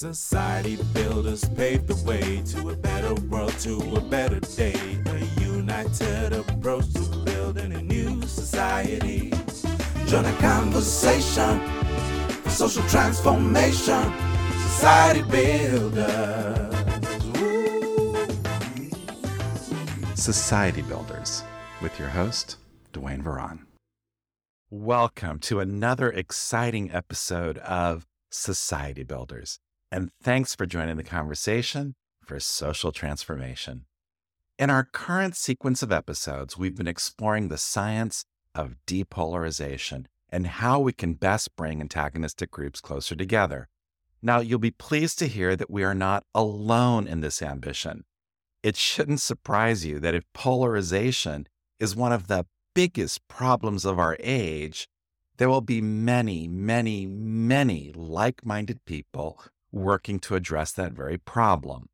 Society builders pave the way to a better world, to a better day. A united approach to building a new society. Join a conversation for social transformation. Society builders. Woo. Society Builders with your host, Duane Varan. Welcome to another exciting episode of Society Builders, and thanks for joining the conversation for social transformation. In our current sequence of episodes, we've been exploring the science of depolarization and how we can best bring antagonistic groups closer together. Now, you'll be pleased to hear that we are not alone in this ambition. It shouldn't surprise you that if polarization is one of the biggest problems of our age, there will be many, many, many like minded people working to address that very problem.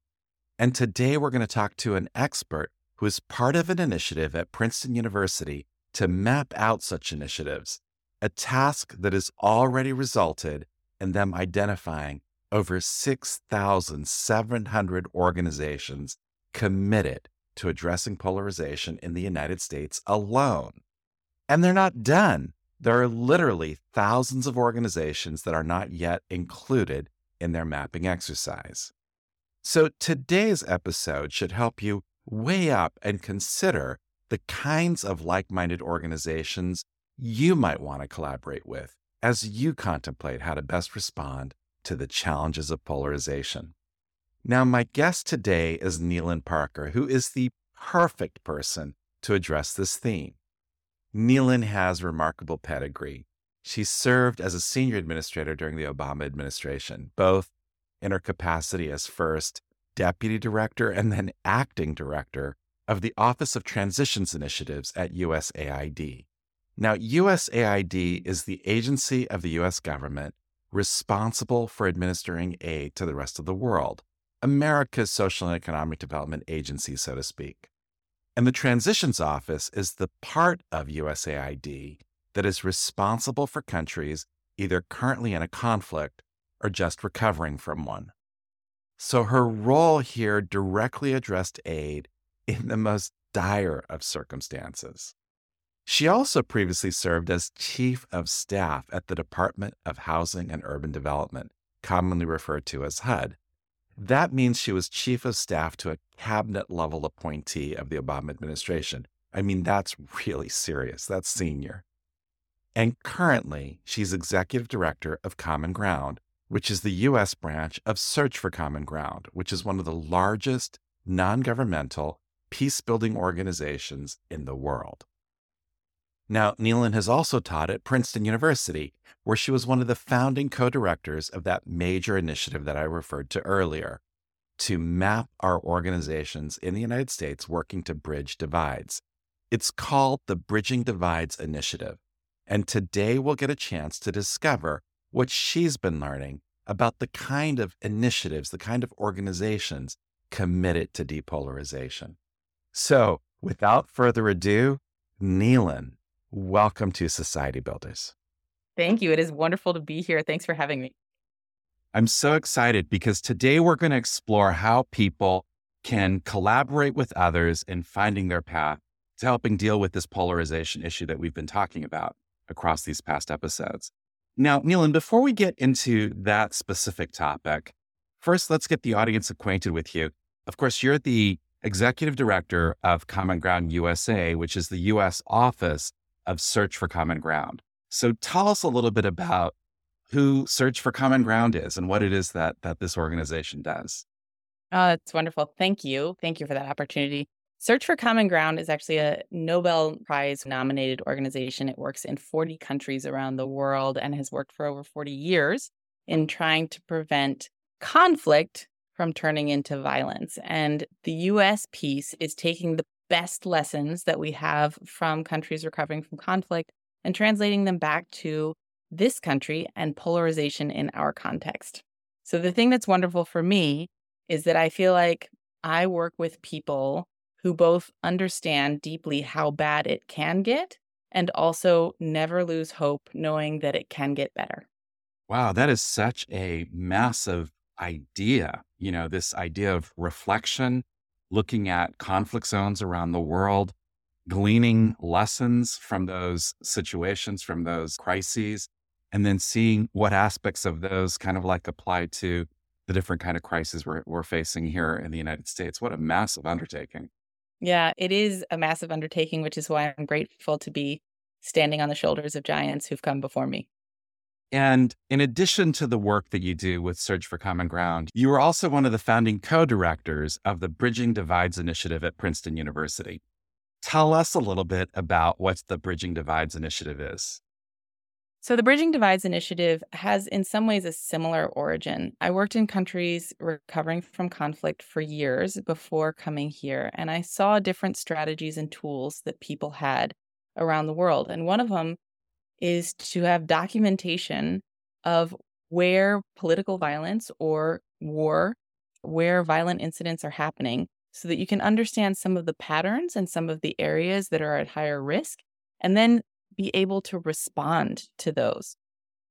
And today we're going to talk to an expert who is part of an initiative at Princeton University to map out such initiatives, a task that has already resulted in them identifying over 6,700 organizations committed to addressing polarization in the United States alone. And they're not done. There are literally thousands of organizations that are not yet included in their mapping exercise. So today's episode should help you weigh up and consider the kinds of like minded organizations you might want to collaborate with as you contemplate how to best respond to the challenges of polarization. Now, my guest today is Nealin Parker, who is the perfect person to address this theme. Nealin has remarkable pedigree. She served as a senior administrator during the Obama administration, both in her capacity as first deputy director and then acting director of the Office of Transitions Initiatives at USAID. Now, USAID is the agency of the US government responsible for administering aid to the rest of the world, America's social and economic development agency, so to speak. And the Transitions Office is the part of USAID that is responsible for countries either currently in a conflict or just recovering from one. So her role here directly addressed aid in the most dire of circumstances. She also previously served as Chief of Staff at the Department of Housing and Urban Development, commonly referred to as HUD. That means she was Chief of Staff to a cabinet level appointee of the Obama administration. I mean, that's really serious. That's senior. And currently, she's Executive Director of Common Ground, which is the U.S. branch of Search for Common Ground, which is one of the largest non governmental peace building organizations in the world. Now, Nealin has also taught at Princeton University, where she was one of the founding co directors of that major initiative that I referred to earlier to map our organizations in the United States working to bridge divides. It's called the Bridging Divides Initiative. And today we'll get a chance to discover what she's been learning about the kind of initiatives, the kind of organizations committed to depolarization. So, without further ado, Nealin, welcome to Society Builders. Thank you. It is wonderful to be here. Thanks for having me. I'm so excited because today we're going to explore how people can collaborate with others in finding their path to helping deal with this polarization issue that we've been talking about across these past episodes. Now, Nealin, before we get into that specific topic, first let's get the audience acquainted with you. Of course, you're the executive director of Common Ground USA, which is the US office of Search for Common Ground. So tell us a little bit about who Search for Common Ground is and what it is that that this organization does. Oh, that's wonderful. Thank you. Thank you for that opportunity. Search for Common Ground is actually a Nobel Prize nominated organization. It works in 40 countries around the world and has worked for over 40 years in trying to prevent conflict from turning into violence. And the US piece is taking the best lessons that we have from countries recovering from conflict and translating them back to this country and polarization in our context. So, the thing that's wonderful for me is that I feel like I work with people who both understand deeply how bad it can get and also never lose hope knowing that it can get better. Wow, that is such a massive idea, you know, this idea of reflection, looking at conflict zones around the world, gleaning lessons from those situations, from those crises, and then seeing what aspects of those kind of like apply to the different kind of crises we're, we're facing here in the United States. What a massive undertaking. Yeah, it is a massive undertaking, which is why I'm grateful to be standing on the shoulders of giants who've come before me. And in addition to the work that you do with Search for Common Ground, you are also one of the founding co directors of the Bridging Divides Initiative at Princeton University. Tell us a little bit about what the Bridging Divides Initiative is. So, the Bridging Divides Initiative has, in some ways, a similar origin. I worked in countries recovering from conflict for years before coming here, and I saw different strategies and tools that people had around the world. And one of them is to have documentation of where political violence or war, where violent incidents are happening, so that you can understand some of the patterns and some of the areas that are at higher risk. And then be able to respond to those.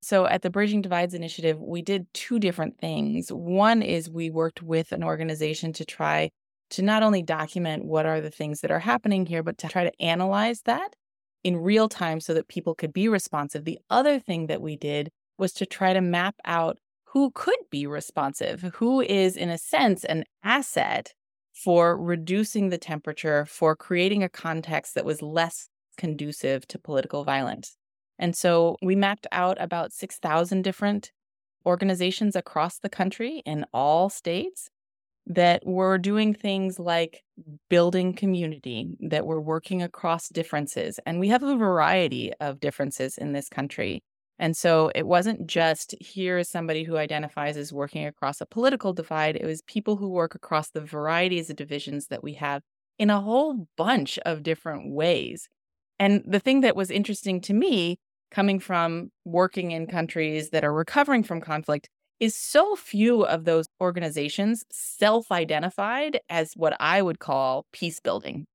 So at the Bridging Divides Initiative, we did two different things. One is we worked with an organization to try to not only document what are the things that are happening here, but to try to analyze that in real time so that people could be responsive. The other thing that we did was to try to map out who could be responsive, who is, in a sense, an asset for reducing the temperature, for creating a context that was less conducive to political violence. And so we mapped out about 6,000 different organizations across the country in all states that were doing things like building community, that were working across differences. And we have a variety of differences in this country. And so it wasn't just here is somebody who identifies as working across a political divide, it was people who work across the varieties of divisions that we have in a whole bunch of different ways. And the thing that was interesting to me, coming from working in countries that are recovering from conflict, is so few of those organizations self identified as what I would call peace building.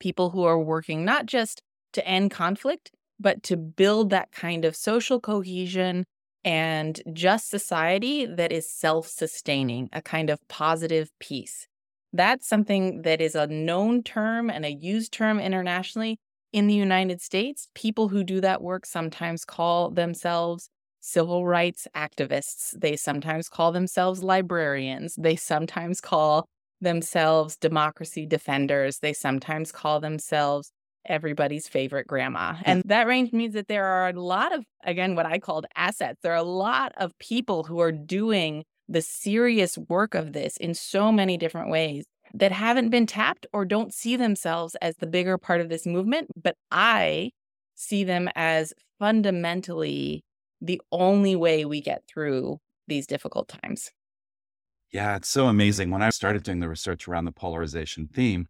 People who are working not just to end conflict, but to build that kind of social cohesion and just society that is self sustaining, a kind of positive peace. That's something that is a known term and a used term internationally, in the United States, people who do that work sometimes call themselves civil rights activists. They sometimes call themselves librarians. They sometimes call themselves democracy defenders. They sometimes call themselves everybody's favorite grandma. Mm. And that range means that there are a lot of, again, what I called assets. There are a lot of people who are doing the serious work of this in so many different ways that haven't been tapped or don't see themselves as the bigger part of this movement, but I see them as fundamentally the only way we get through these difficult times. Yeah, it's so amazing. When I started doing the research around the polarization theme,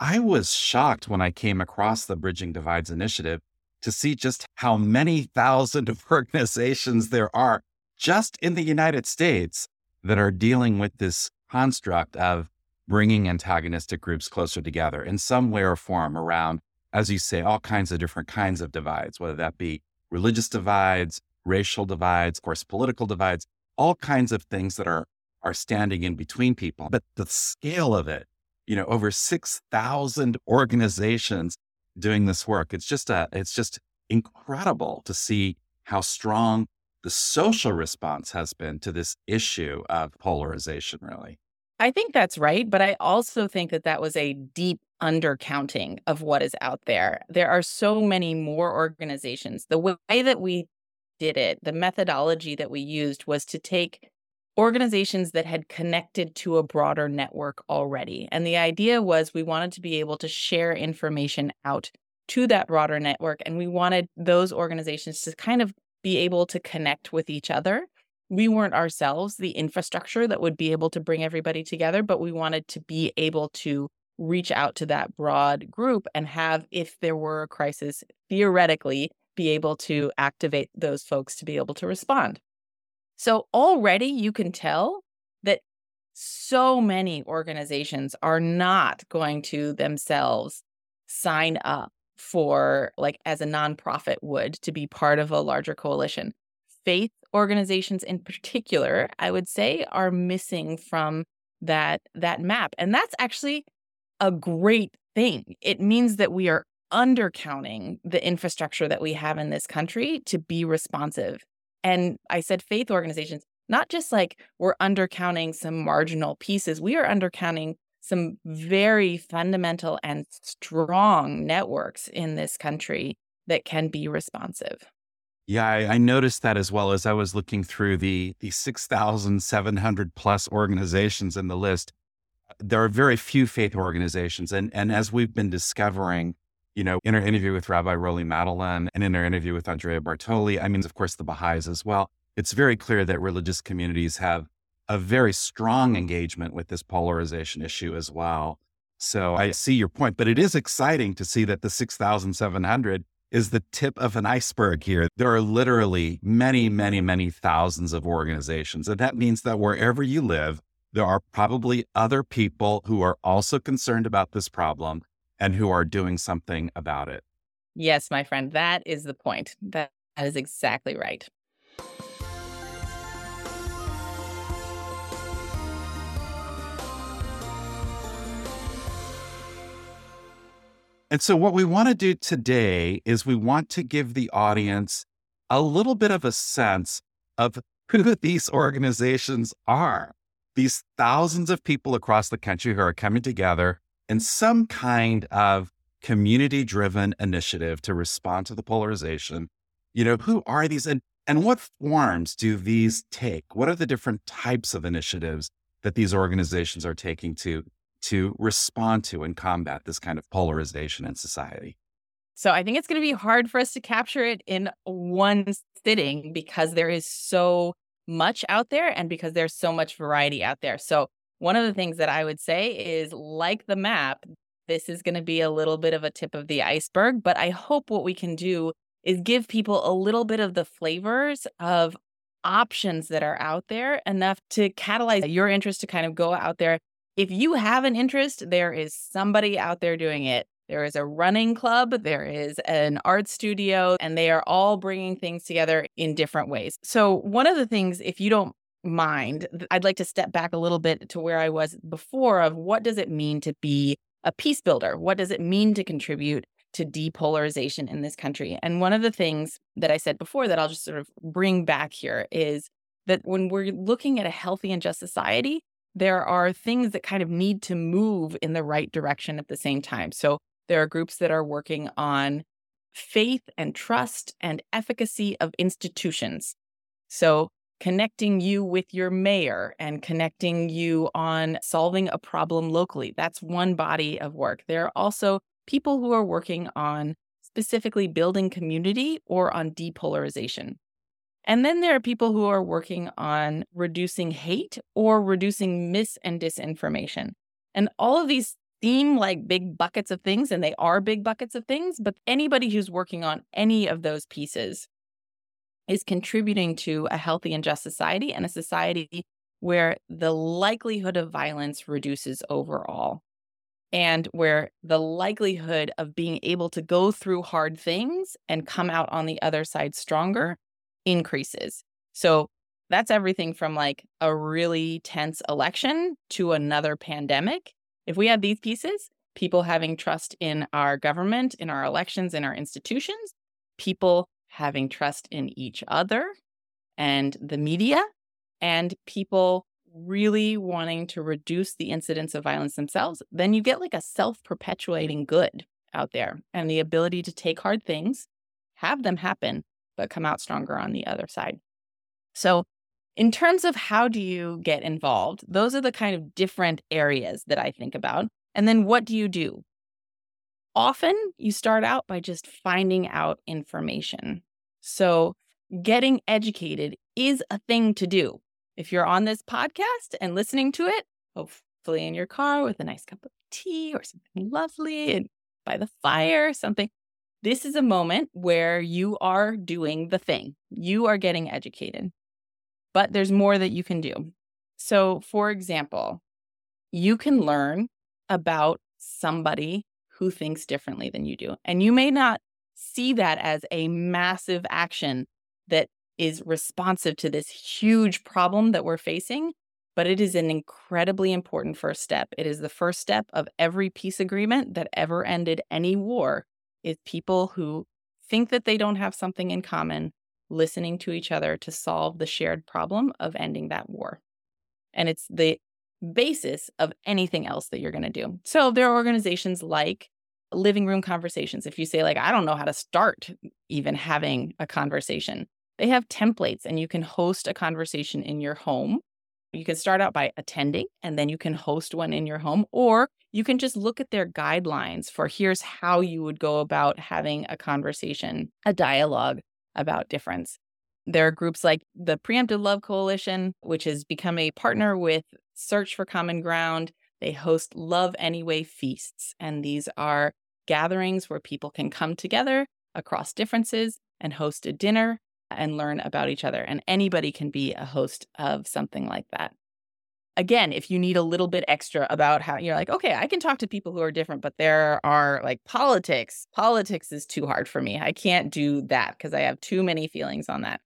I was shocked when I came across the Bridging Divides initiative to see just how many thousand of organizations there are just in the United States that are dealing with this construct of bringing antagonistic groups closer together in some way or form around, as you say, all kinds of different kinds of divides, whether that be religious divides, racial divides, of course, political divides, all kinds of things that are are standing in between people. But the scale of it, you know, over 6,000 organizations doing this work. It's just a, it's just incredible to see how strong the social response has been to this issue of polarization, really. I think that's right. But I also think that that was a deep undercounting of what is out there. There are so many more organizations. The way that we did it, the methodology that we used was to take organizations that had connected to a broader network already. And the idea was we wanted to be able to share information out to that broader network. And we wanted those organizations to kind of be able to connect with each other we weren't ourselves the infrastructure that would be able to bring everybody together, but we wanted to be able to reach out to that broad group and have, if there were a crisis, theoretically be able to activate those folks to be able to respond. So already you can tell that so many organizations are not going to themselves sign up for, like, as a nonprofit would, to be part of a larger coalition. Faith organizations in particular, I would say, are missing from that that map. And that's actually a great thing. It means that we are undercounting the infrastructure that we have in this country to be responsive. And I said faith organizations, not just like we're undercounting some marginal pieces, we are undercounting some very fundamental and strong networks in this country that can be responsive. Yeah, I, I, noticed that as well as I was looking through the the six thousand seven hundred plus organizations in the list. There are very few faith organizations, and and as we've been discovering, you know, in our interview with Rabbi Rolly Madelin and in our interview with Andrea Bartoli, I mean, of course, the Baha'is as well. It's very clear that religious communities have a very strong engagement with this polarization issue as well. So I see your point, but it is exciting to see that the 6,700 is the tip of an iceberg here. There are literally many, many, many thousands of organizations. And that means that wherever you live, there are probably other people who are also concerned about this problem and who are doing something about it. Yes, my friend, that is the point. That is exactly right. And so, what we want to do today is we want to give the audience a little bit of a sense of who these organizations are. These thousands of people across the country who are coming together in some kind of community driven initiative to respond to the polarization. You know, who are these and, and what forms do these take? What are the different types of initiatives that these organizations are taking to to respond to and combat this kind of polarization in society? So I think it's going to be hard for us to capture it in one sitting because there is so much out there and because there's so much variety out there. So one of the things that I would say is like the map, this is going to be a little bit of a tip of the iceberg, but I hope what we can do is give people a little bit of the flavors of options that are out there enough to catalyze your interest to kind of go out there if you have an interest, there is somebody out there doing it. There is a running club, there is an art studio, and they are all bringing things together in different ways. So, one of the things, if you don't mind, I'd like to step back a little bit to where I was before of what does it mean to be a peace builder? What does it mean to contribute to depolarization in this country? And one of the things that I said before that I'll just sort of bring back here is that when we're looking at a healthy and just society, there are things that kind of need to move in the right direction at the same time. So there are groups that are working on faith and trust and efficacy of institutions. So connecting you with your mayor and connecting you on solving a problem locally. That's one body of work. There are also people who are working on specifically building community or on depolarization. And then there are people who are working on reducing hate or reducing mis and disinformation. And all of these seem like big buckets of things, and they are big buckets of things, but anybody who's working on any of those pieces is contributing to a healthy and just society and a society where the likelihood of violence reduces overall and where the likelihood of being able to go through hard things and come out on the other side stronger increases. So that's everything from like a really tense election to another pandemic. If we have these pieces, people having trust in our government, in our elections, in our institutions, people having trust in each other and the media, and people really wanting to reduce the incidence of violence themselves, then you get like a self perpetuating good out there and the ability to take hard things, have them happen, but come out stronger on the other side. So, in terms of how do you get involved, those are the kind of different areas that I think about. And then what do you do? Often you start out by just finding out information. So, getting educated is a thing to do. If you're on this podcast and listening to it, hopefully in your car with a nice cup of tea or something lovely and by the fire, something, this is a moment where you are doing the thing, you are getting educated, but there's more that you can do. So, for example, you can learn about somebody who thinks differently than you do. And you may not see that as a massive action that is responsive to this huge problem that we're facing, but it is an incredibly important first step. It is the first step of every peace agreement that ever ended any war is people who think that they don't have something in common listening to each other to solve the shared problem of ending that war. And it's the basis of anything else that you're going to do. So there are organizations like living room conversations. If you say, like, I don't know how to start even having a conversation, they have templates and you can host a conversation in your home. You can start out by attending and then you can host one in your home, or you can just look at their guidelines for here's how you would go about having a conversation, a dialogue about difference. There are groups like the Preemptive Love Coalition, which has become a partner with Search for Common Ground. They host Love Anyway feasts, and these are gatherings where people can come together across differences and host a dinner and learn about each other. And anybody can be a host of something like that. Again, if you need a little bit extra about how you're like, okay, I can talk to people who are different, but there are like politics. Politics is too hard for me. I can't do that because I have too many feelings on that.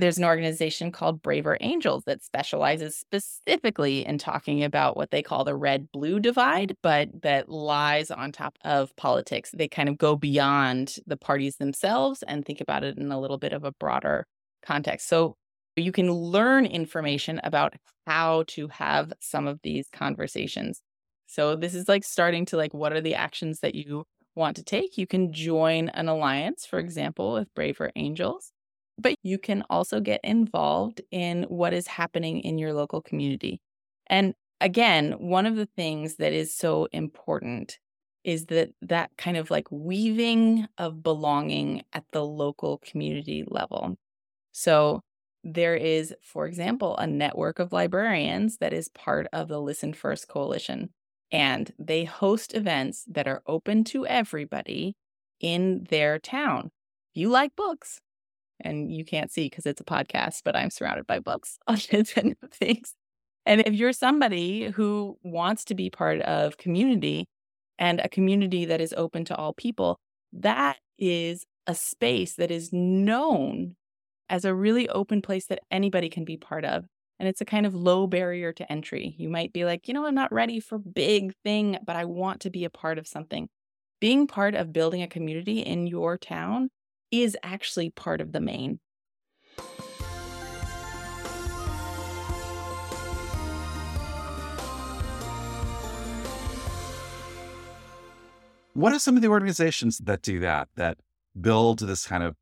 There's an organization called Braver Angels that specializes specifically in talking about what they call the red blue divide, but that lies on top of politics. They kind of go beyond the parties themselves and think about it in a little bit of a broader context. So you can learn information about how to have some of these conversations. So this is like starting to like what are the actions that you want to take? You can join an alliance, for example, with Braver Angels but you can also get involved in what is happening in your local community. And again, one of the things that is so important is that that kind of like weaving of belonging at the local community level. So there is, for example, a network of librarians that is part of the Listen First Coalition, and they host events that are open to everybody in their town. You like books, and you can't see because it's a podcast, but I'm surrounded by books on Nintendo things. And if you're somebody who wants to be part of community and a community that is open to all people, that is a space that is known as a really open place that anybody can be part of. And it's a kind of low barrier to entry. You might be like, you know, I'm not ready for big thing, but I want to be a part of something. Being part of building a community in your town is actually part of the main. What are some of the organizations that do that, that build this kind of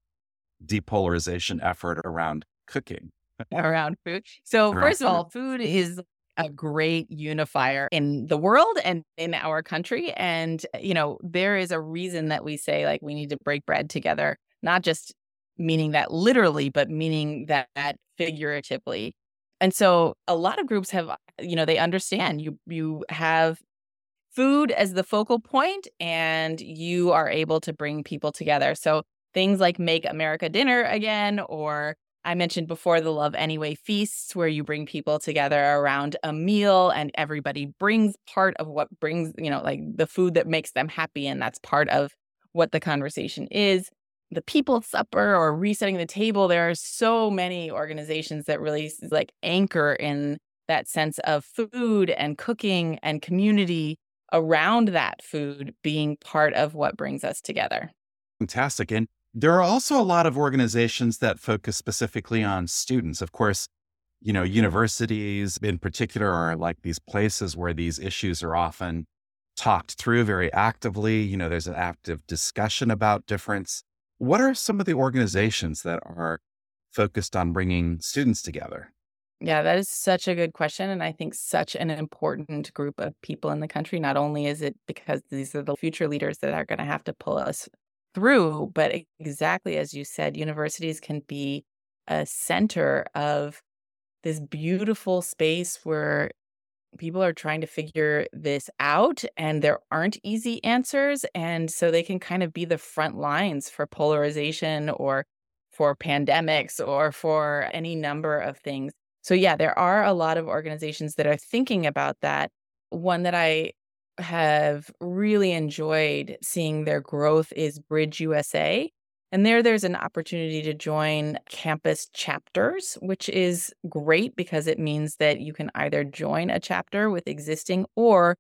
depolarization effort around cooking? around food. So, around first of all, food is a great unifier in the world and in our country. And, you know, there is a reason that we say, like, we need to break bread together not just meaning that literally, but meaning that, figuratively. And so a lot of groups have, you know, they understand you you have food as the focal point and you are able to bring people together. So things like make America dinner again or I mentioned before the Love Anyway feasts, where you bring people together around a meal and everybody brings part of what brings, you know, like the food that makes them happy. And that's part of what the conversation is the people supper or resetting the table there are so many organizations that really like anchor in that sense of food and cooking and community around that food being part of what brings us together. Fantastic and there are also a lot of organizations that focus specifically on students. Of course you know universities in particular are like these places where these issues are often talked through very actively. You know there's an active discussion about difference what are some of the organizations that are focused on bringing students together? Yeah, that is such a good question. And I think such an important group of people in the country. Not only is it because these are the future leaders that are going to have to pull us through, but exactly as you said, universities can be a center of this beautiful space where people are trying to figure this out and there aren't easy answers and so they can kind of be the front lines for polarization or for pandemics or for any number of things. So yeah there are a lot of organizations that are thinking about that. One that i have really enjoyed seeing their growth is bridge usa And there, there's an opportunity to join campus chapters, which is great because it means that you can either join a chapter with existing, or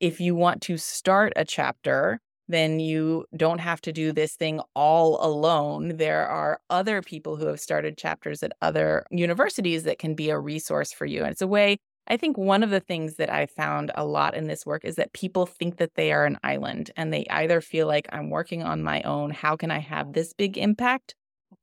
if you want to start a chapter, then you don't have to do this thing all alone. There are other people who have started chapters at other universities that can be a resource for you. And it's a way, I think one of the things that I found a lot in this work is that people think that they are an island and they either feel like I'm working on my own. How can I have this big impact?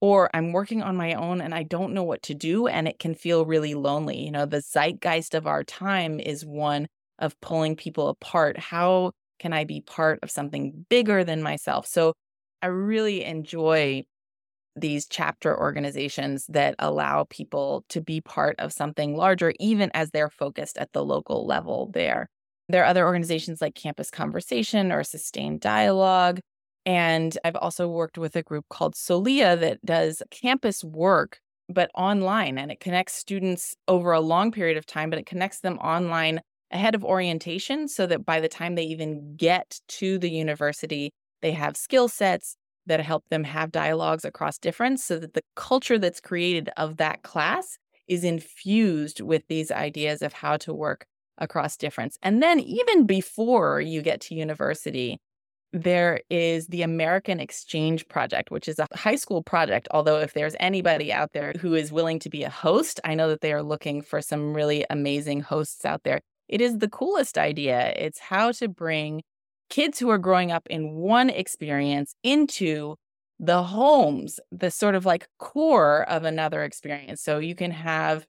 Or I'm working on my own and I don't know what to do. And it can feel really lonely. You know, the zeitgeist of our time is one of pulling people apart. How can I be part of something bigger than myself? So I really enjoy these chapter organizations that allow people to be part of something larger, even as they're focused at the local level there. There are other organizations like Campus Conversation or Sustained Dialogue. And I've also worked with a group called Solia that does campus work, but online. And it connects students over a long period of time, but it connects them online ahead of orientation so that by the time they even get to the university, they have skill sets that help them have dialogues across difference so that the culture that's created of that class is infused with these ideas of how to work across difference. And then, even before you get to university, there is the American Exchange Project, which is a high school project. Although, if there's anybody out there who is willing to be a host, I know that they are looking for some really amazing hosts out there. It is the coolest idea. It's how to bring kids who are growing up in one experience into the homes, the sort of like core of another experience. So you can have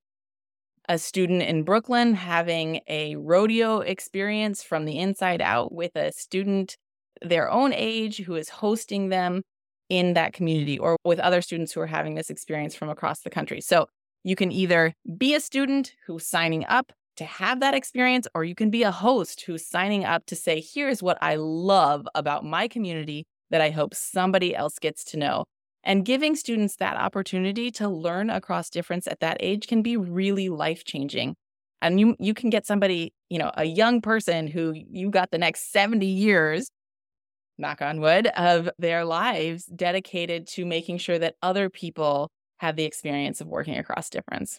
a student in Brooklyn having a rodeo experience from the inside out with a student their own age who is hosting them in that community or with other students who are having this experience from across the country. So you can either be a student who's signing up to have that experience, or you can be a host who's signing up to say, here's what I love about my community that I hope somebody else gets to know. And giving students that opportunity to learn across difference at that age can be really life changing. And you, you can get somebody, you know, a young person who you got the next 70 years, knock on wood, of their lives dedicated to making sure that other people have the experience of working across difference.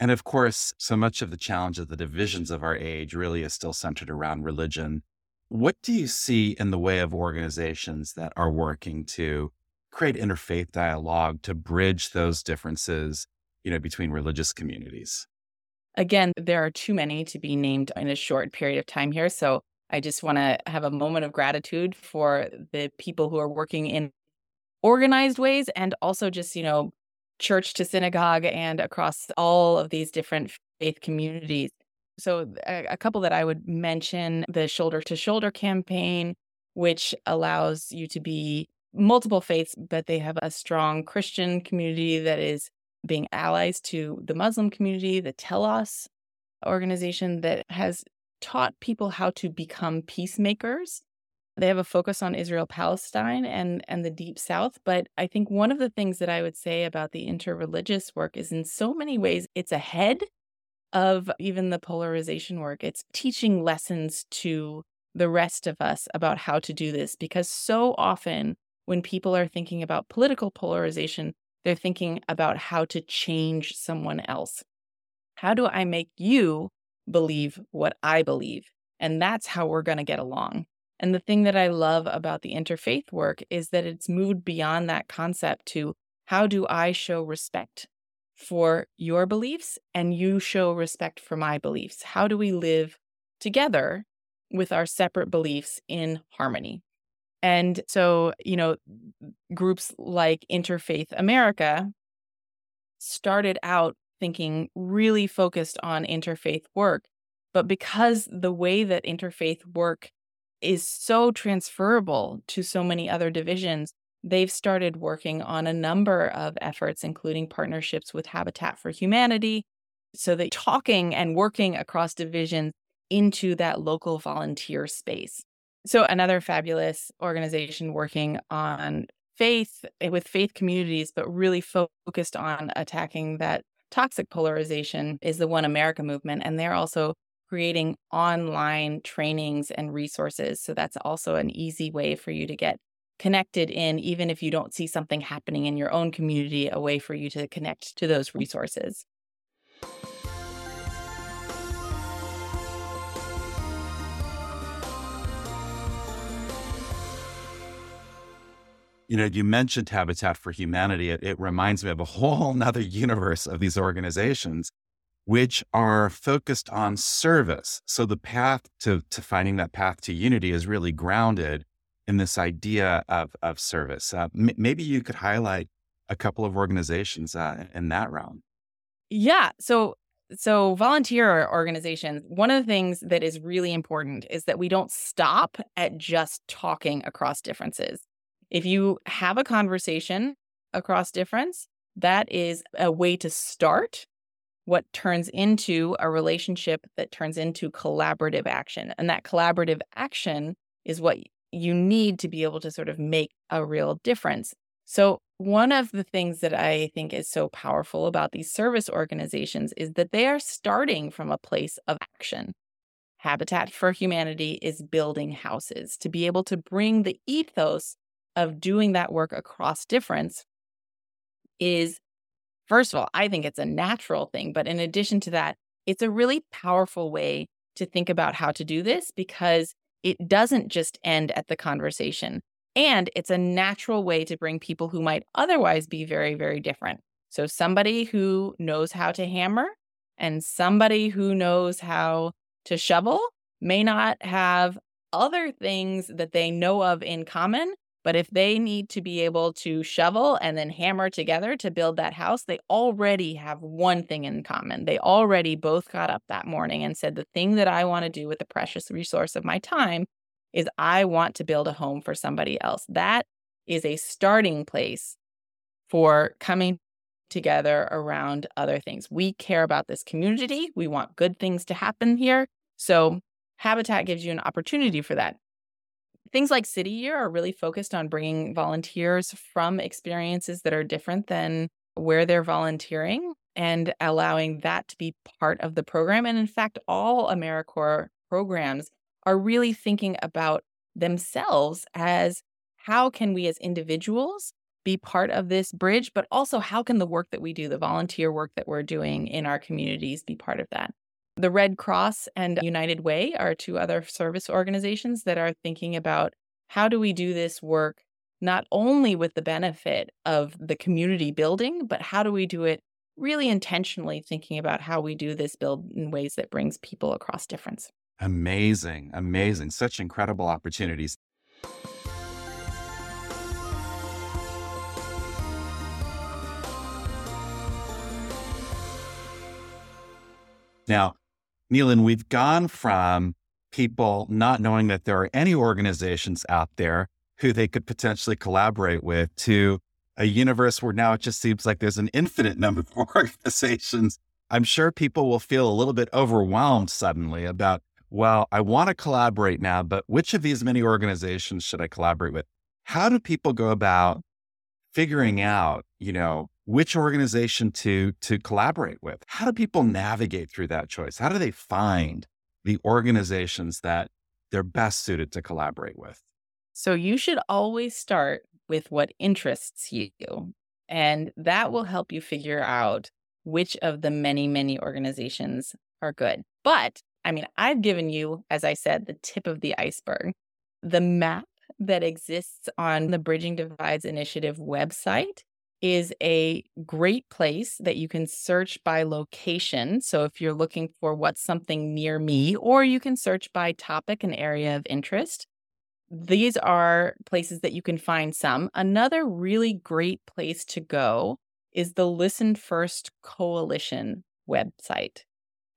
And of course, so much of the challenge of the divisions of our age really is still centered around religion. What do you see in the way of organizations that are working to create interfaith dialogue to bridge those differences, you know, between religious communities? Again, there are too many to be named in a short period of time here. So I just want to have a moment of gratitude for the people who are working in organized ways and also just, you know, church to synagogue and across all of these different faith communities. So, a, a couple that I would mention the Shoulder to Shoulder campaign, which allows you to be multiple faiths, but they have a strong Christian community that is being allies to the Muslim community, the Telos organization that has taught people how to become peacemakers they have a focus on Israel Palestine and and the deep south, but I think one of the things that I would say about the interreligious work is in so many ways it's ahead of even the polarization work. It's teaching lessons to the rest of us about how to do this because so often when people are thinking about political polarization, they're thinking about how to change someone else. How do I make you believe what I believe? And that's how we're going to get along. And the thing that I love about the interfaith work is that it's moved beyond that concept to how do I show respect for your beliefs and you show respect for my beliefs? How do we live together with our separate beliefs in harmony? And so, you know, groups like Interfaith America started out thinking really focused on interfaith work. But because the way that interfaith work is so transferable to so many other divisions. They've started working on a number of efforts, including partnerships with Habitat for Humanity. So that talking and working across divisions into that local volunteer space. So, another fabulous organization working on faith eh, with faith communities, but really focused on attacking that toxic polarization is the One America movement, and they're also creating online trainings and resources. So that's also an easy way for you to get connected in, even if you don't see something happening in your own community, a way for you to connect to those resources. You know, you mentioned Habitat for Humanity. It, it reminds me of a whole nother universe of these organizations, which are focused on service. So the path to, to finding that path to unity is really grounded in this idea of, of service. Uh, m- maybe you could highlight a couple of organizations uh, in that realm. Yeah. So so volunteer organizations one of the things that is really important is that we don't stop at just talking across differences if you have a conversation across difference, that is a way to start what turns into a relationship that turns into collaborative action. And that collaborative action is what you need to be able to sort of make a real difference. So, one of the things that I think is so powerful about these service organizations is that they are starting from a place of action. Habitat for Humanity is building houses to be able to bring the ethos of doing that work across difference is first of all, I think it's a natural thing. But in addition to that, it's a really powerful way to think about how to do this because it doesn't just end at the conversation. And it's a natural way to bring people who might otherwise be very, very different. So, somebody who knows how to hammer and somebody who knows how to shovel may not have other things that they know of in common, but if they need to be able to shovel and then hammer together to build that house, they already have one thing in common. They already both got up that morning and said, The thing that I want to do with the precious resource of my time is I want to build a home for somebody else. That is a starting place for coming together around other things. We care about this community. We want good things to happen here. So, Habitat gives you an opportunity for that. Things like City Year are really focused on bringing volunteers from experiences that are different than where they're volunteering and allowing that to be part of the program. And in fact, all AmeriCorps programs are really thinking about themselves as how can we as individuals be part of this bridge, but also how can the work that we do, the volunteer work that we're doing in our communities, be part of that? The Red Cross and United Way are two other service organizations that are thinking about how do we do this work not only with the benefit of the community building, but how do we do it really intentionally thinking about how we do this build in ways that brings people across difference. Amazing, amazing. Such incredible opportunities. Now, Nealin, we've gone from people not knowing that there are any organizations out there who they could potentially collaborate with to a universe where now it just seems like there's an infinite number of organizations. I'm sure people will feel a little bit overwhelmed suddenly about, well, I want to collaborate now, but which of these many organizations should I collaborate with? How do people go about figuring out, you know, which organization to to collaborate with. How do people navigate through that choice? How do they find the organizations that they're best suited to collaborate with? So you should always start with what interests you. And that will help you figure out which of the many, many organizations are good. But I mean, I've given you, as I said, the tip of the iceberg. The map that exists on the Bridging Divides Initiative website is a great place that you can search by location. So if you're looking for what's something near me, or you can search by topic and area of interest. These are places that you can find some. Another really great place to go is the Listen First Coalition website.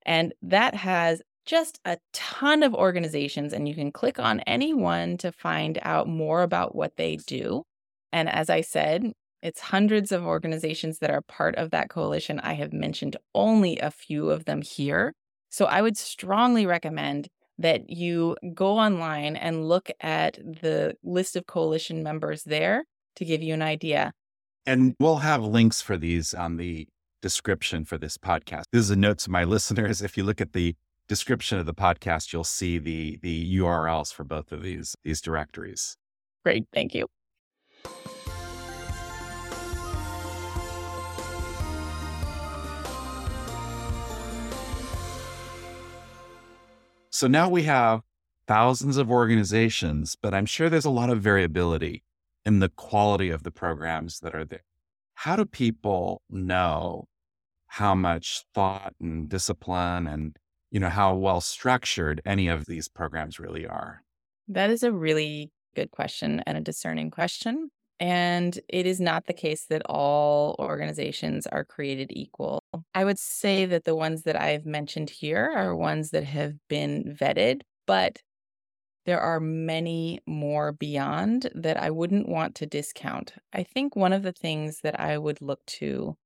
And that has just a ton of organizations, and you can click on any one to find out more about what they do. And as I said, it's hundreds of organizations that are part of that coalition. I have mentioned only a few of them here. So I would strongly recommend that you go online and look at the list of coalition members there to give you an idea. And we'll have links for these on the description for this podcast. This is a note to my listeners. If you look at the description of the podcast, you'll see the the URLs for both of these these directories. Great, thank you. So now we have thousands of organizations, but I'm sure there's a lot of variability in the quality of the programs that are there. How do people know how much thought and discipline and you know how well structured any of these programs really are? That is a really good question and a discerning question. And it is not the case that all organizations are created equal. I would say that the ones that I've mentioned here are ones that have been vetted, but there are many more beyond that I wouldn't want to discount. I think one of the things that I would look to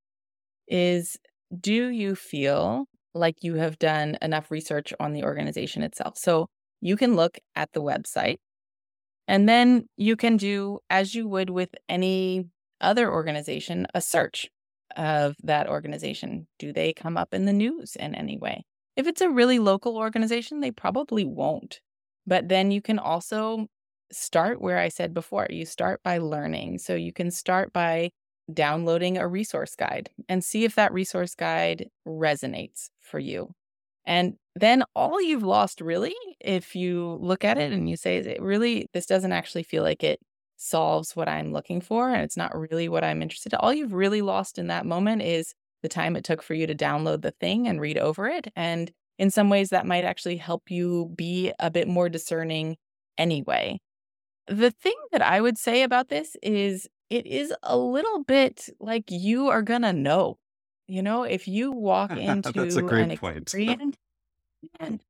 is do you feel like you have done enough research on the organization itself? So you can look at the website and then you can do, as you would with any other organization, a search of that organization. Do they come up in the news in any way? If it's a really local organization, they probably won't. But then you can also start where I said before you start by learning. So you can start by downloading a resource guide and see if that resource guide resonates for you. And then all you've lost really, if you look at it and you say, it really, this doesn't actually feel like it solves what I'm looking for and it's not really what I'm interested in. All you've really lost in that moment is the time it took for you to download the thing and read over it. And in some ways, that might actually help you be a bit more discerning anyway. The thing that I would say about this is it is a little bit like you are going to know you know, if you walk into That's a great an point. experience, and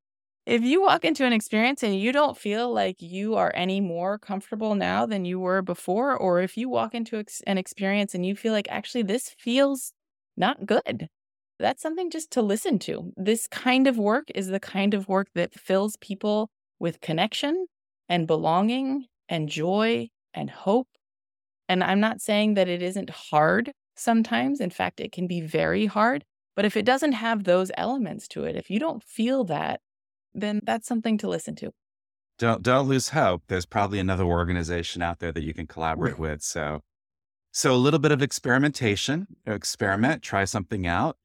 if you walk into an experience and you don't feel like you are any more comfortable now than you were before, or if you walk into ex- an experience and you feel like actually this feels not good, that's something just to listen to. This kind of work is the kind of work that fills people with connection and belonging and joy and hope. And I'm not saying that it isn't hard sometimes. In fact, it can be very hard. But if it doesn't have those elements to it, if you don't feel that, then that's something to listen to. Don't don't lose hope. There's probably another organization out there that you can collaborate with. So so a little bit of experimentation, experiment, try something out,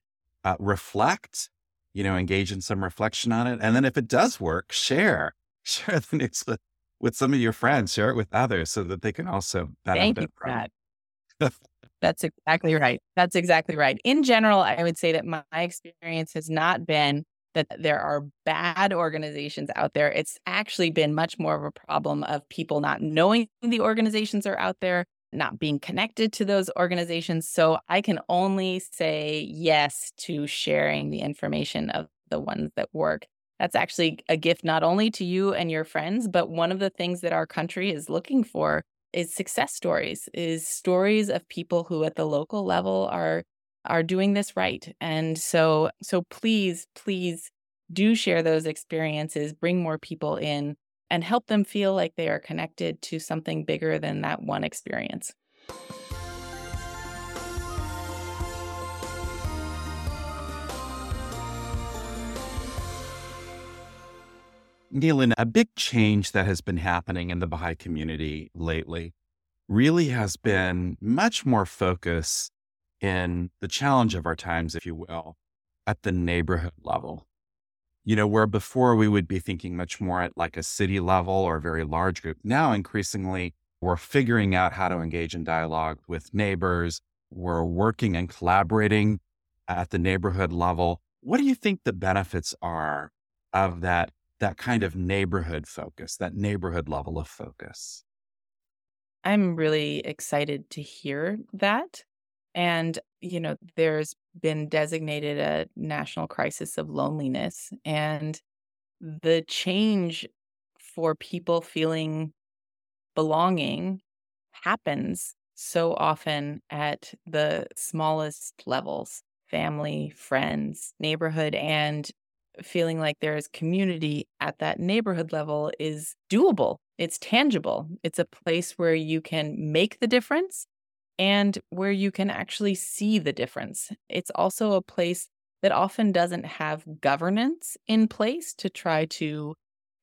uh, reflect, you know, engage in some reflection on it. And then if it does work, share, share the news with, with some of your friends, share it with others so that they can also Thank benefit you for from that. That's exactly right. That's exactly right. In general, I would say that my experience has not been that there are bad organizations out there. It's actually been much more of a problem of people not knowing the organizations are out there, not being connected to those organizations. So I can only say yes to sharing the information of the ones that work. That's actually a gift not only to you and your friends, but one of the things that our country is looking for is success stories, is stories of people who at the local level are are doing this right. And so so please, please do share those experiences, bring more people in and help them feel like they are connected to something bigger than that one experience. Nealin, a big change that has been happening in the Baha'i community lately really has been much more focus in the challenge of our times, if you will, at the neighborhood level. You know, where before we would be thinking much more at like a city level or a very large group. Now, increasingly, we're figuring out how to engage in dialogue with neighbors. We're working and collaborating at the neighborhood level. What do you think the benefits are of that that kind of neighborhood focus, that neighborhood level of focus. I'm really excited to hear that. And, you know, there's been designated a national crisis of loneliness. And the change for people feeling belonging happens so often at the smallest levels family, friends, neighborhood, and feeling like there is community at that neighborhood level is doable. It's tangible. It's a place where you can make the difference and where you can actually see the difference. It's also a place that often doesn't have governance in place to try to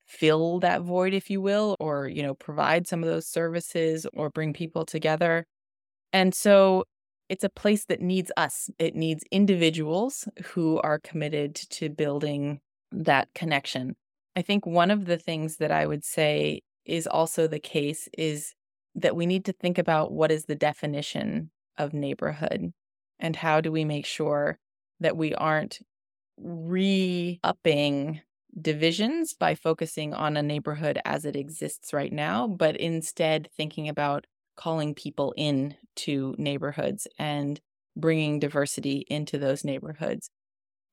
fill that void if you will or you know provide some of those services or bring people together. And so it's a place that needs us. It needs individuals who are committed to building that connection. I think one of the things that I would say is also the case is that we need to think about what is the definition of neighborhood and how do we make sure that we aren't re upping divisions by focusing on a neighborhood as it exists right now, but instead thinking about calling people in to neighborhoods and bringing diversity into those neighborhoods.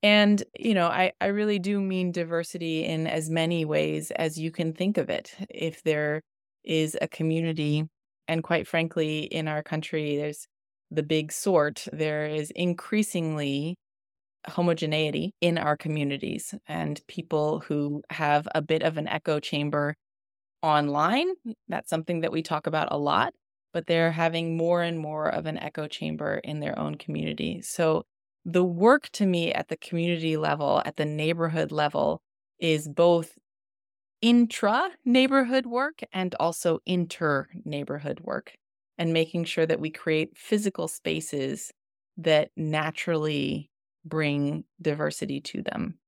And, you know, I, I really do mean diversity in as many ways as you can think of it. If there is a community, and quite frankly, in our country, there's the big sort, there is increasingly homogeneity in our communities and people who have a bit of an echo chamber online. That's something that we talk about a lot, but they're having more and more of an echo chamber in their own community. So the work to me at the community level, at the neighborhood level, is both intra neighborhood work and also inter neighborhood work, and making sure that we create physical spaces that naturally bring diversity to them.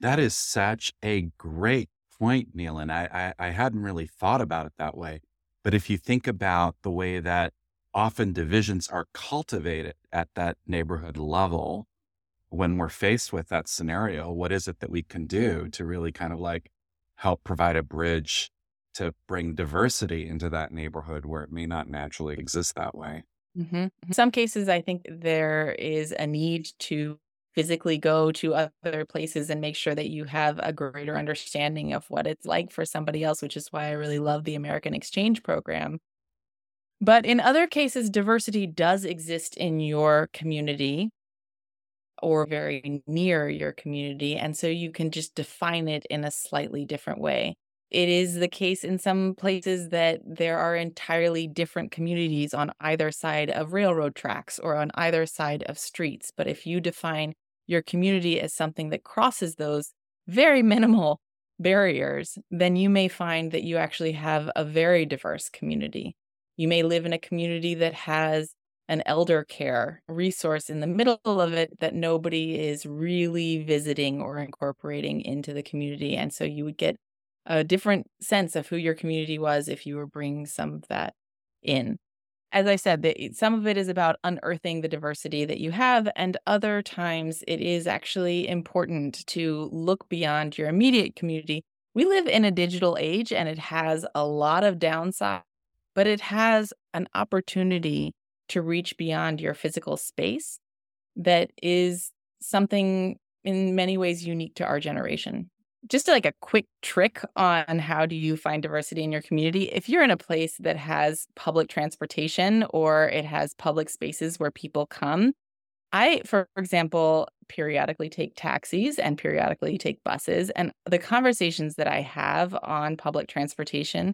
That is such a great point, Neil. And I, I, I hadn't really thought about it that way. But if you think about the way that often divisions are cultivated at that neighborhood level, when we're faced with that scenario, what is it that we can do to really kind of like help provide a bridge to bring diversity into that neighborhood where it may not naturally exist that way? Mm-hmm. In some cases, I think there is a need to physically go to other places and make sure that you have a greater understanding of what it's like for somebody else, which is why I really love the American Exchange Program. But in other cases, diversity does exist in your community or very near your community. And so you can just define it in a slightly different way. It is the case in some places that there are entirely different communities on either side of railroad tracks or on either side of streets. But if you define your community as something that crosses those very minimal barriers, then you may find that you actually have a very diverse community. You may live in a community that has an elder care resource in the middle of it that nobody is really visiting or incorporating into the community. And so you would get a different sense of who your community was if you were bringing some of that in. As I said, the, some of it is about unearthing the diversity that you have, and other times it is actually important to look beyond your immediate community. We live in a digital age and it has a lot of downside, but it has an opportunity to reach beyond your physical space that is something in many ways unique to our generation just like a quick trick on how do you find diversity in your community? If you're in a place that has public transportation or it has public spaces where people come i for example periodically take taxis and periodically take buses and the conversations that i have on public transportation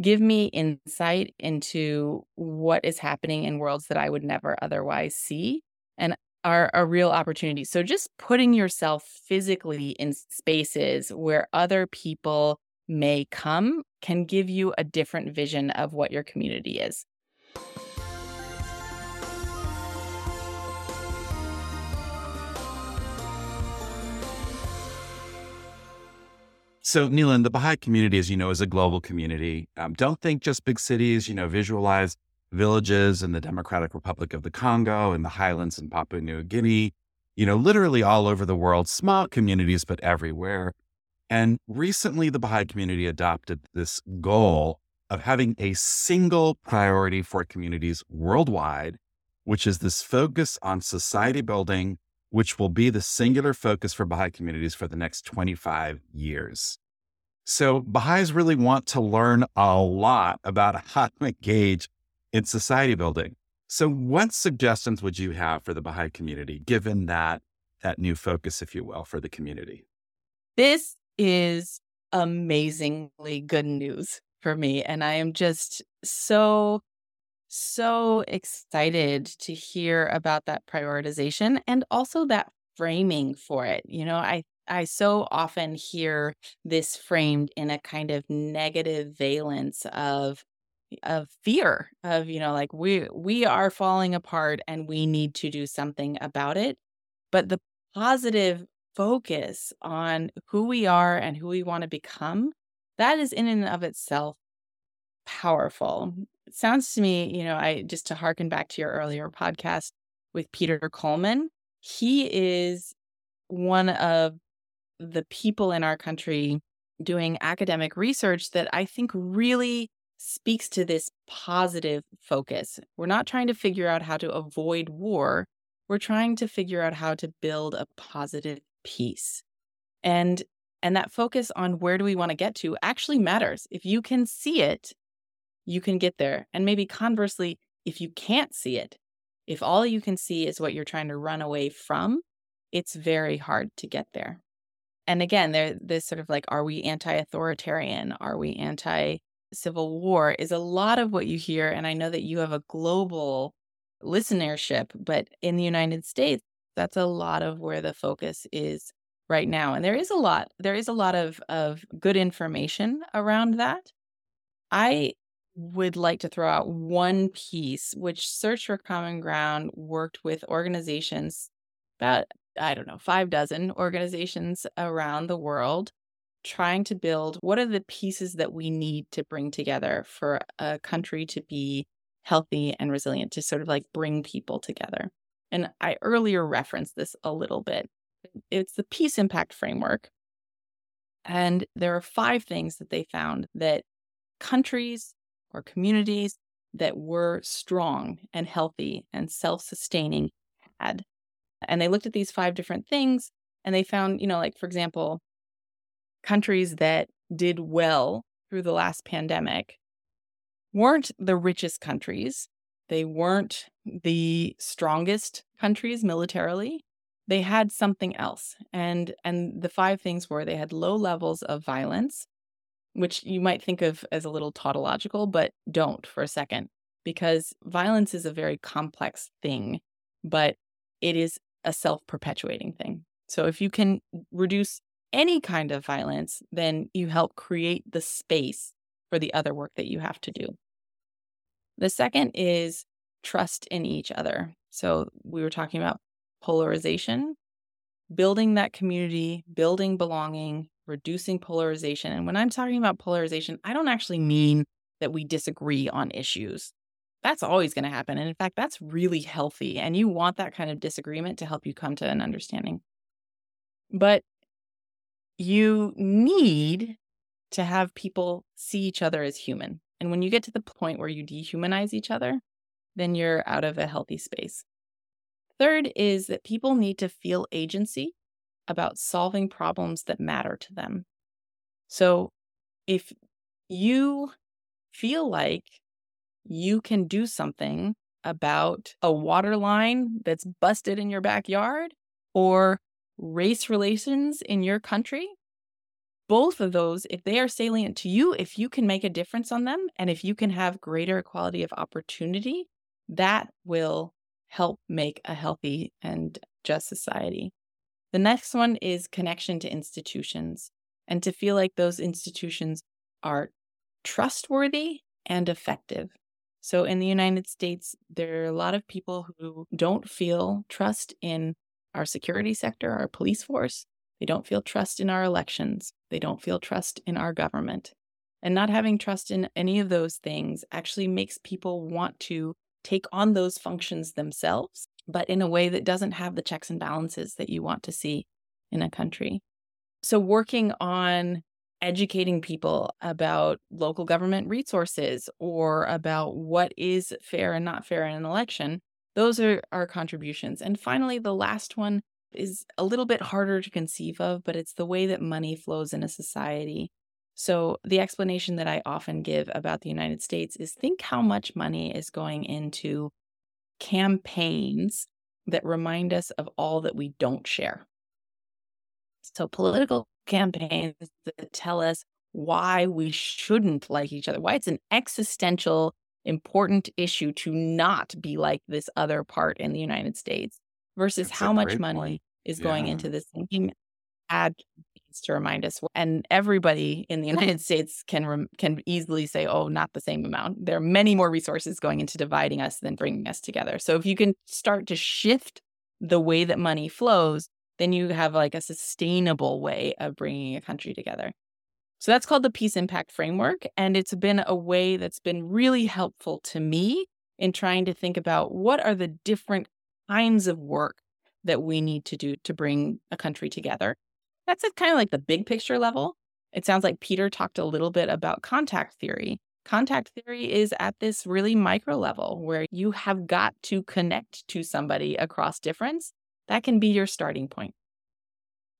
give me insight into what is happening in worlds that i would never otherwise see and are a real opportunity. So just putting yourself physically in spaces where other people may come can give you a different vision of what your community is. So, Nealin, the Baha'i community, as you know, is a global community. Um, don't think just big cities, you know, visualize villages in the Democratic Republic of the Congo and the highlands in Papua New Guinea, you know, literally all over the world, small communities, but everywhere. And recently, the Baha'i community adopted this goal of having a single priority for communities worldwide, which is this focus on society building, which will be the singular focus for Baha'i communities for the next 25 years. So, Baha'is really want to learn a lot about how to engage in society building. So, what suggestions would you have for the Baha'i community, given that that new focus, if you will, for the community? This is amazingly good news for me, and I am just so so excited to hear about that prioritization and also that framing for it. You know, I I so often hear this framed in a kind of negative valence of of fear of you know like we we are falling apart and we need to do something about it. But the positive focus on who we are and who we want to become that is in and of itself powerful. It sounds to me you know i just to harken back to your earlier podcast with peter coleman he is one of the people in our country doing academic research that I think really speaks to this positive focus. We're not trying to figure out how to avoid war. We're trying to figure out how to build a positive peace. And and that focus on where do we want to get to actually matters. If you can see it, you can get there. And maybe conversely, if you can't see it, if all you can see is what you're trying to run away from, it's very hard to get there and again, there this sort of like, are we anti-authoritarian? Are we anti-civil war? Is a lot of what you hear. And I know that you have a global listenership, but in the United States, that's a lot of where the focus is right now. And there is a lot, there is a lot of of good information around that. I would like to throw out one piece, which Search for Common Ground worked with organizations about I don't know, five dozen organizations around the world trying to build what are the pieces that we need to bring together for a country to be healthy and resilient, to sort of like bring people together. And I earlier referenced this a little bit. It's the Peace Impact Framework. And there are five things that they found that countries or communities that were strong and healthy and self sustaining had. And they looked at these five different things and they found, you know, like, for example, countries that did well through the last pandemic weren't the richest countries. They weren't the strongest countries militarily. They had something else. And and the five things were they had low levels of violence, which you might think of as a little tautological, but don't for a second, because violence is a very complex thing, but it is a self perpetuating thing. So if you can reduce any kind of violence, then you help create the space for the other work that you have to do. The second is trust in each other. So we were talking about polarization, building that community, building belonging, reducing polarization. And when I'm talking about polarization, I don't actually mean that we disagree on issues that's always going to happen. And in fact, that's really healthy. And you want that kind of disagreement to help you come to an understanding. But you need to have people see each other as human. And when you get to the point where you dehumanize each other, then you're out of a healthy space. Third is that people need to feel agency about solving problems that matter to them. So if you feel like you can do something about a water line that's busted in your backyard or race relations in your country. Both of those, if they are salient to you, if you can make a difference on them, and if you can have greater equality of opportunity, that will help make a healthy and just society. The next one is connection to institutions and to feel like those institutions are trustworthy and effective. So in the United States, there are a lot of people who don't feel trust in our security sector, our police force. They don't feel trust in our elections. They don't feel trust in our government. And not having trust in any of those things actually makes people want to take on those functions themselves, but in a way that doesn't have the checks and balances that you want to see in a country. So, working on educating people about local government resources or about what is fair and not fair in an election. Those are our contributions. And finally, the last one is a little bit harder to conceive of, but it's the way that money flows in a society. So, the explanation that I often give about the United States is think how much money is going into campaigns that remind us of all that we don't share. So, political campaigns that tell us why we shouldn't like each other, why it's an existential important issue to not be like this other part in the United States versus That's how much money point. is going Yeah. into this thinking ad to remind us and everybody in the United States can rem- can easily say oh not the same amount there are many more resources going into dividing us than bringing us together so if you can start to shift the way that money flows then you have like a sustainable way of bringing a country together so that's called the peace impact framework and it's been a way that's been really helpful to me in trying to think about what are the different kinds of work that we need to do to bring a country together. That's at kind of like the big picture level. It sounds like Peter talked a little bit about contact theory. Contact theory is at this really micro level where you have got to connect to somebody across difference. That can be your starting point.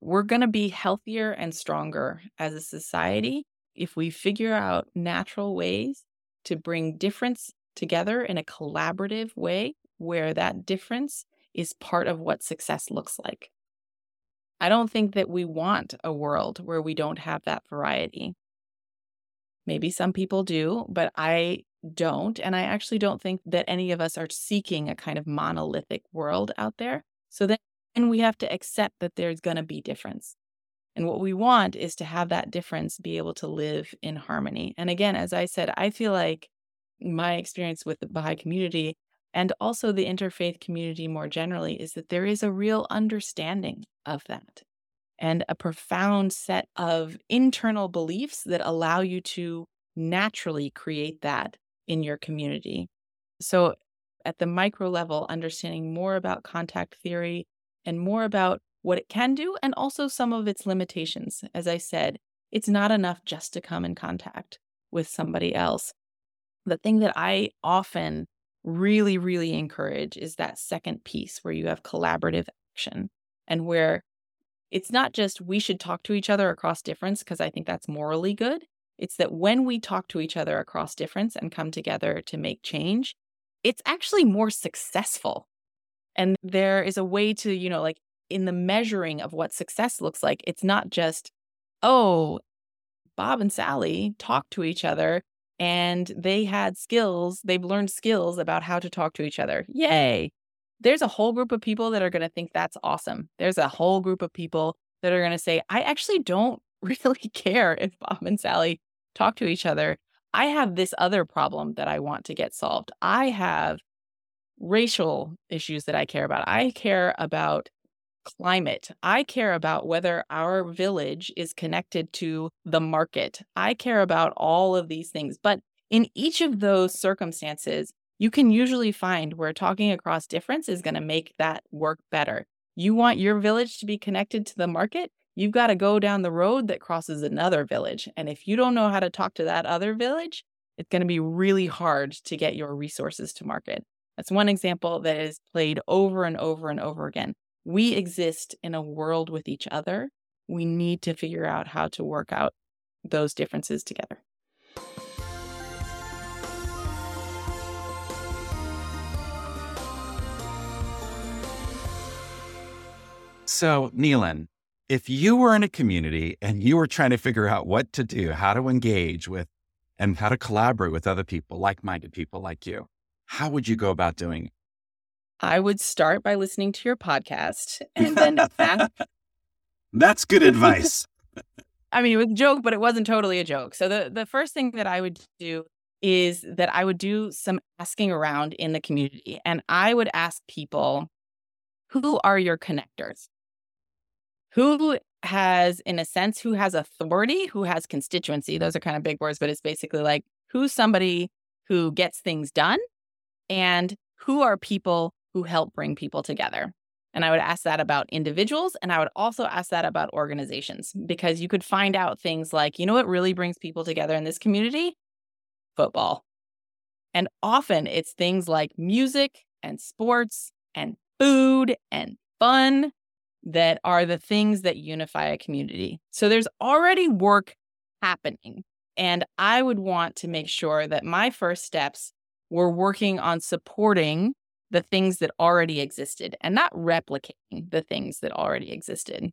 We're going to be healthier and stronger as a society if we figure out natural ways to bring difference together in a collaborative way where that difference is part of what success looks like. I don't think that we want a world where we don't have that variety. Maybe some people do, but I don't. And I actually don't think that any of us are seeking a kind of monolithic world out there. So then we have to accept that there's going to be difference. And what we want is to have that difference be able to live in harmony. And again, as I said, I feel like my experience with the Baha'i community and also the interfaith community more generally is that there is a real understanding of that and a profound set of internal beliefs that allow you to naturally create that in your community. So, at the micro level, understanding more about contact theory and more about what it can do and also some of its limitations. As I said, it's not enough just to come in contact with somebody else. The thing that I often really, really encourage is that second piece where you have collaborative action and where it's not just we should talk to each other across difference, because I think that's morally good. It's that when we talk to each other across difference and come together to make change, it's actually more successful. And there is a way to, you know, like in the measuring of what success looks like, it's not just, oh, Bob and Sally talk to each other and they had skills, they've learned skills about how to talk to each other. Yay. There's a whole group of people that are going to think that's awesome. There's a whole group of people that are going to say, I actually don't really care if Bob and Sally talk to each other. I have this other problem that I want to get solved. I have racial issues that I care about. I care about climate. I care about whether our village is connected to the market. I care about all of these things. But in each of those circumstances, you can usually find where talking across difference is going to make that work better. You want your village to be connected to the market? You've got to go down the road that crosses another village. And if you don't know how to talk to that other village, it's going to be really hard to get your resources to market. That's one example that is played over and over and over again. We exist in a world with each other. We need to figure out how to work out those differences together. So, Nealin, if you were in a community and you were trying to figure out what to do, how to engage with, and how to collaborate with other people, like minded people like you, how would you go about doing it? I would start by listening to your podcast and then ask, That's good advice. I mean, it was a joke, but it wasn't totally a joke. So the the first thing that I would do is that I would do some asking around in the community, and I would ask people, who are your connectors? Who has, in a sense, who has authority, who has constituency? Those are kind of big words, but it's basically like who's somebody who gets things done, and who are people who help bring people together. And I would ask that about individuals. And I would also ask that about organizations because you could find out things like, you know what really brings people together in this community? Football. And often it's things like music and sports and food and fun that are the things that unify a community. So there's already work happening. And I would want to make sure that my first steps were working on supporting the things that already existed and not replicating the things that already existed.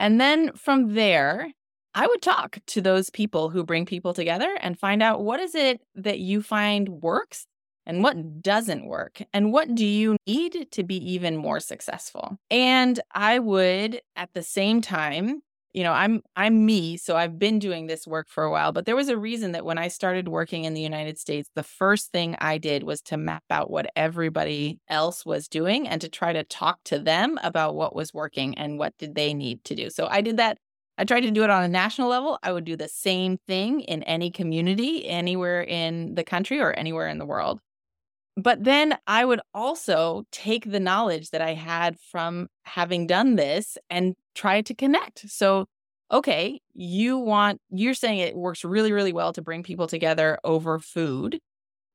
And then from there, I would talk to those people who bring people together and find out what is it that you find works and what doesn't work and what do you need to be even more successful. And I would at the same time you know i'm i'm me so i've been doing this work for a while but there was a reason that when i started working in the united states the first thing i did was to map out what everybody else was doing and to try to talk to them about what was working and what did they need to do. So i did that i tried to do it on a national level. I would do the same thing in any community anywhere in the country or anywhere in the world but then I would also take the knowledge that I had from having done this and try to connect. So, okay, you want, you're saying it works really, really well to bring people together over food.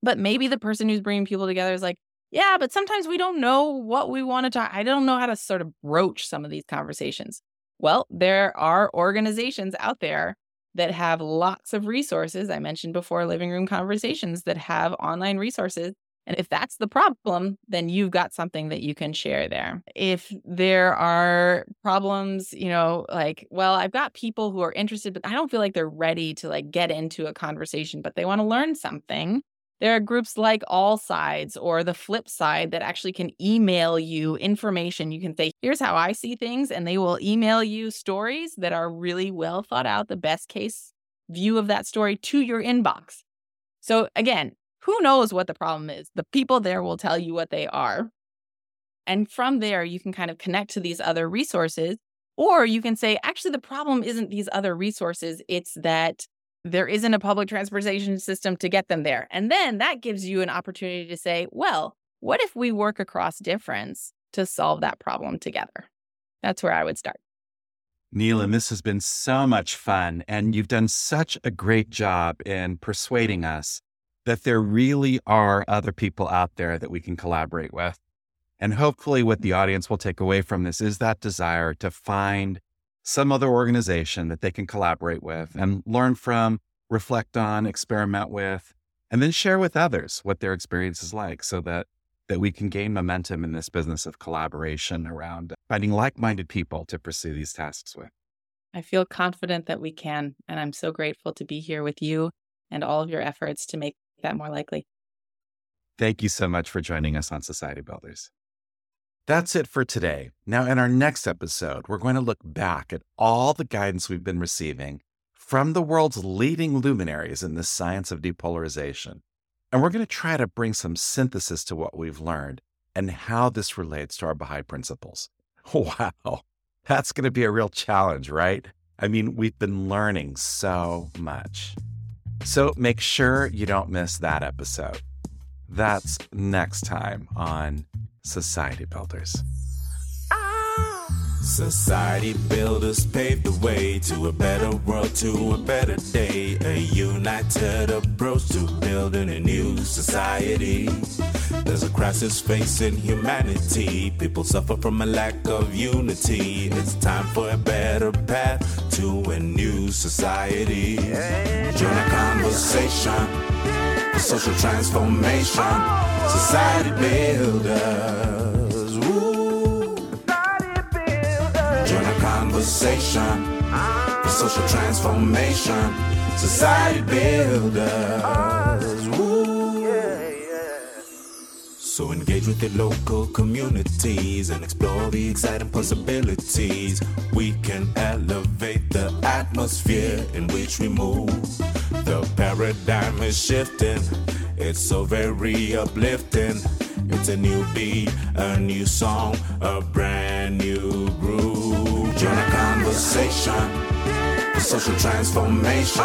But maybe the person who's bringing people together is like, yeah, but sometimes we don't know what we want to talk. I don't know how to sort of broach some of these conversations. Well, there are organizations out there that have lots of resources. I mentioned before living room conversations that have online resources and if that's the problem, then you've got something that you can share there. If there are problems, you know, like, well, I've got people who are interested, but I don't feel like they're ready to like get into a conversation, but they want to learn something. There are groups like All Sides or the Flip Side that actually can email you information. You can say, here's how I see things, and they will email you stories that are really well thought out, the best case view of that story to your inbox. So, again, who knows what the problem is? The people there will tell you what they are. And from there, you can kind of connect to these other resources. Or you can say, actually, the problem isn't these other resources, it's that there isn't a public transportation system to get them there. And then that gives you an opportunity to say, well, what if we work across difference to solve that problem together? That's where I would start. Neil, and this has been so much fun, and you've done such a great job in persuading us that there really are other people out there that we can collaborate with. And hopefully, what the audience will take away from this is that desire to find some other organization that they can collaborate with and learn from, reflect on, experiment with, and then share with others what their experience is like so that that we can gain momentum in this business of collaboration around finding like-minded people to pursue these tasks with. I feel confident that we can, and I'm so grateful to be here with you and all of your efforts to make that more likely. Thank you so much for joining us on Society Builders. That's it for today. Now, in our next episode, we're going to look back at all the guidance we've been receiving from the world's leading luminaries in the science of depolarization. And we're going to try to bring some synthesis to what we've learned and how this relates to our Baha'i principles. Wow, that's going to be a real challenge, right? I mean, we've been learning so much. So make sure you don't miss that episode. That's next time on Society Builders. Society builders paved the way to a better world, to a better day. A united approach to building a new society. There's a crisis facing humanity. People suffer from a lack of unity. It's time for a better path to a new society. Join a conversation for social transformation. Society builders. Conversation social transformation. Society builders. Woo. So engage with your local communities and explore the exciting possibilities. We can elevate the atmosphere in which we move. The paradigm is shifting, it's so very uplifting. It's a new beat, a new song, a brand new groove. Join a conversation for social transformation.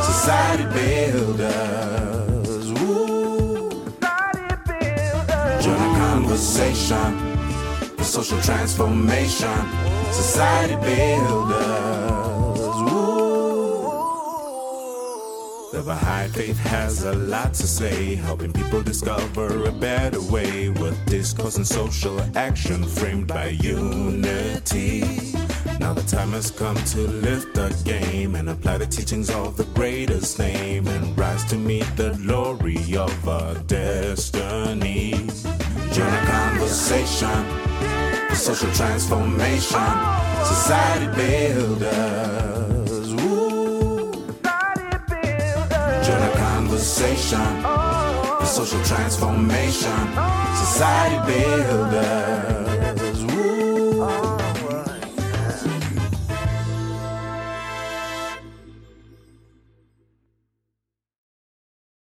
Society builders. Join a conversation for social transformation. Society builders. The Baha'i faith has a lot to say, helping people discover a better way with discourse and social action framed by unity. Now the time has come to lift the game and apply the teachings of the greatest name and rise to meet the glory of our destiny. Join a conversation, for social transformation, society builders. Join a conversation, for social transformation, society builders.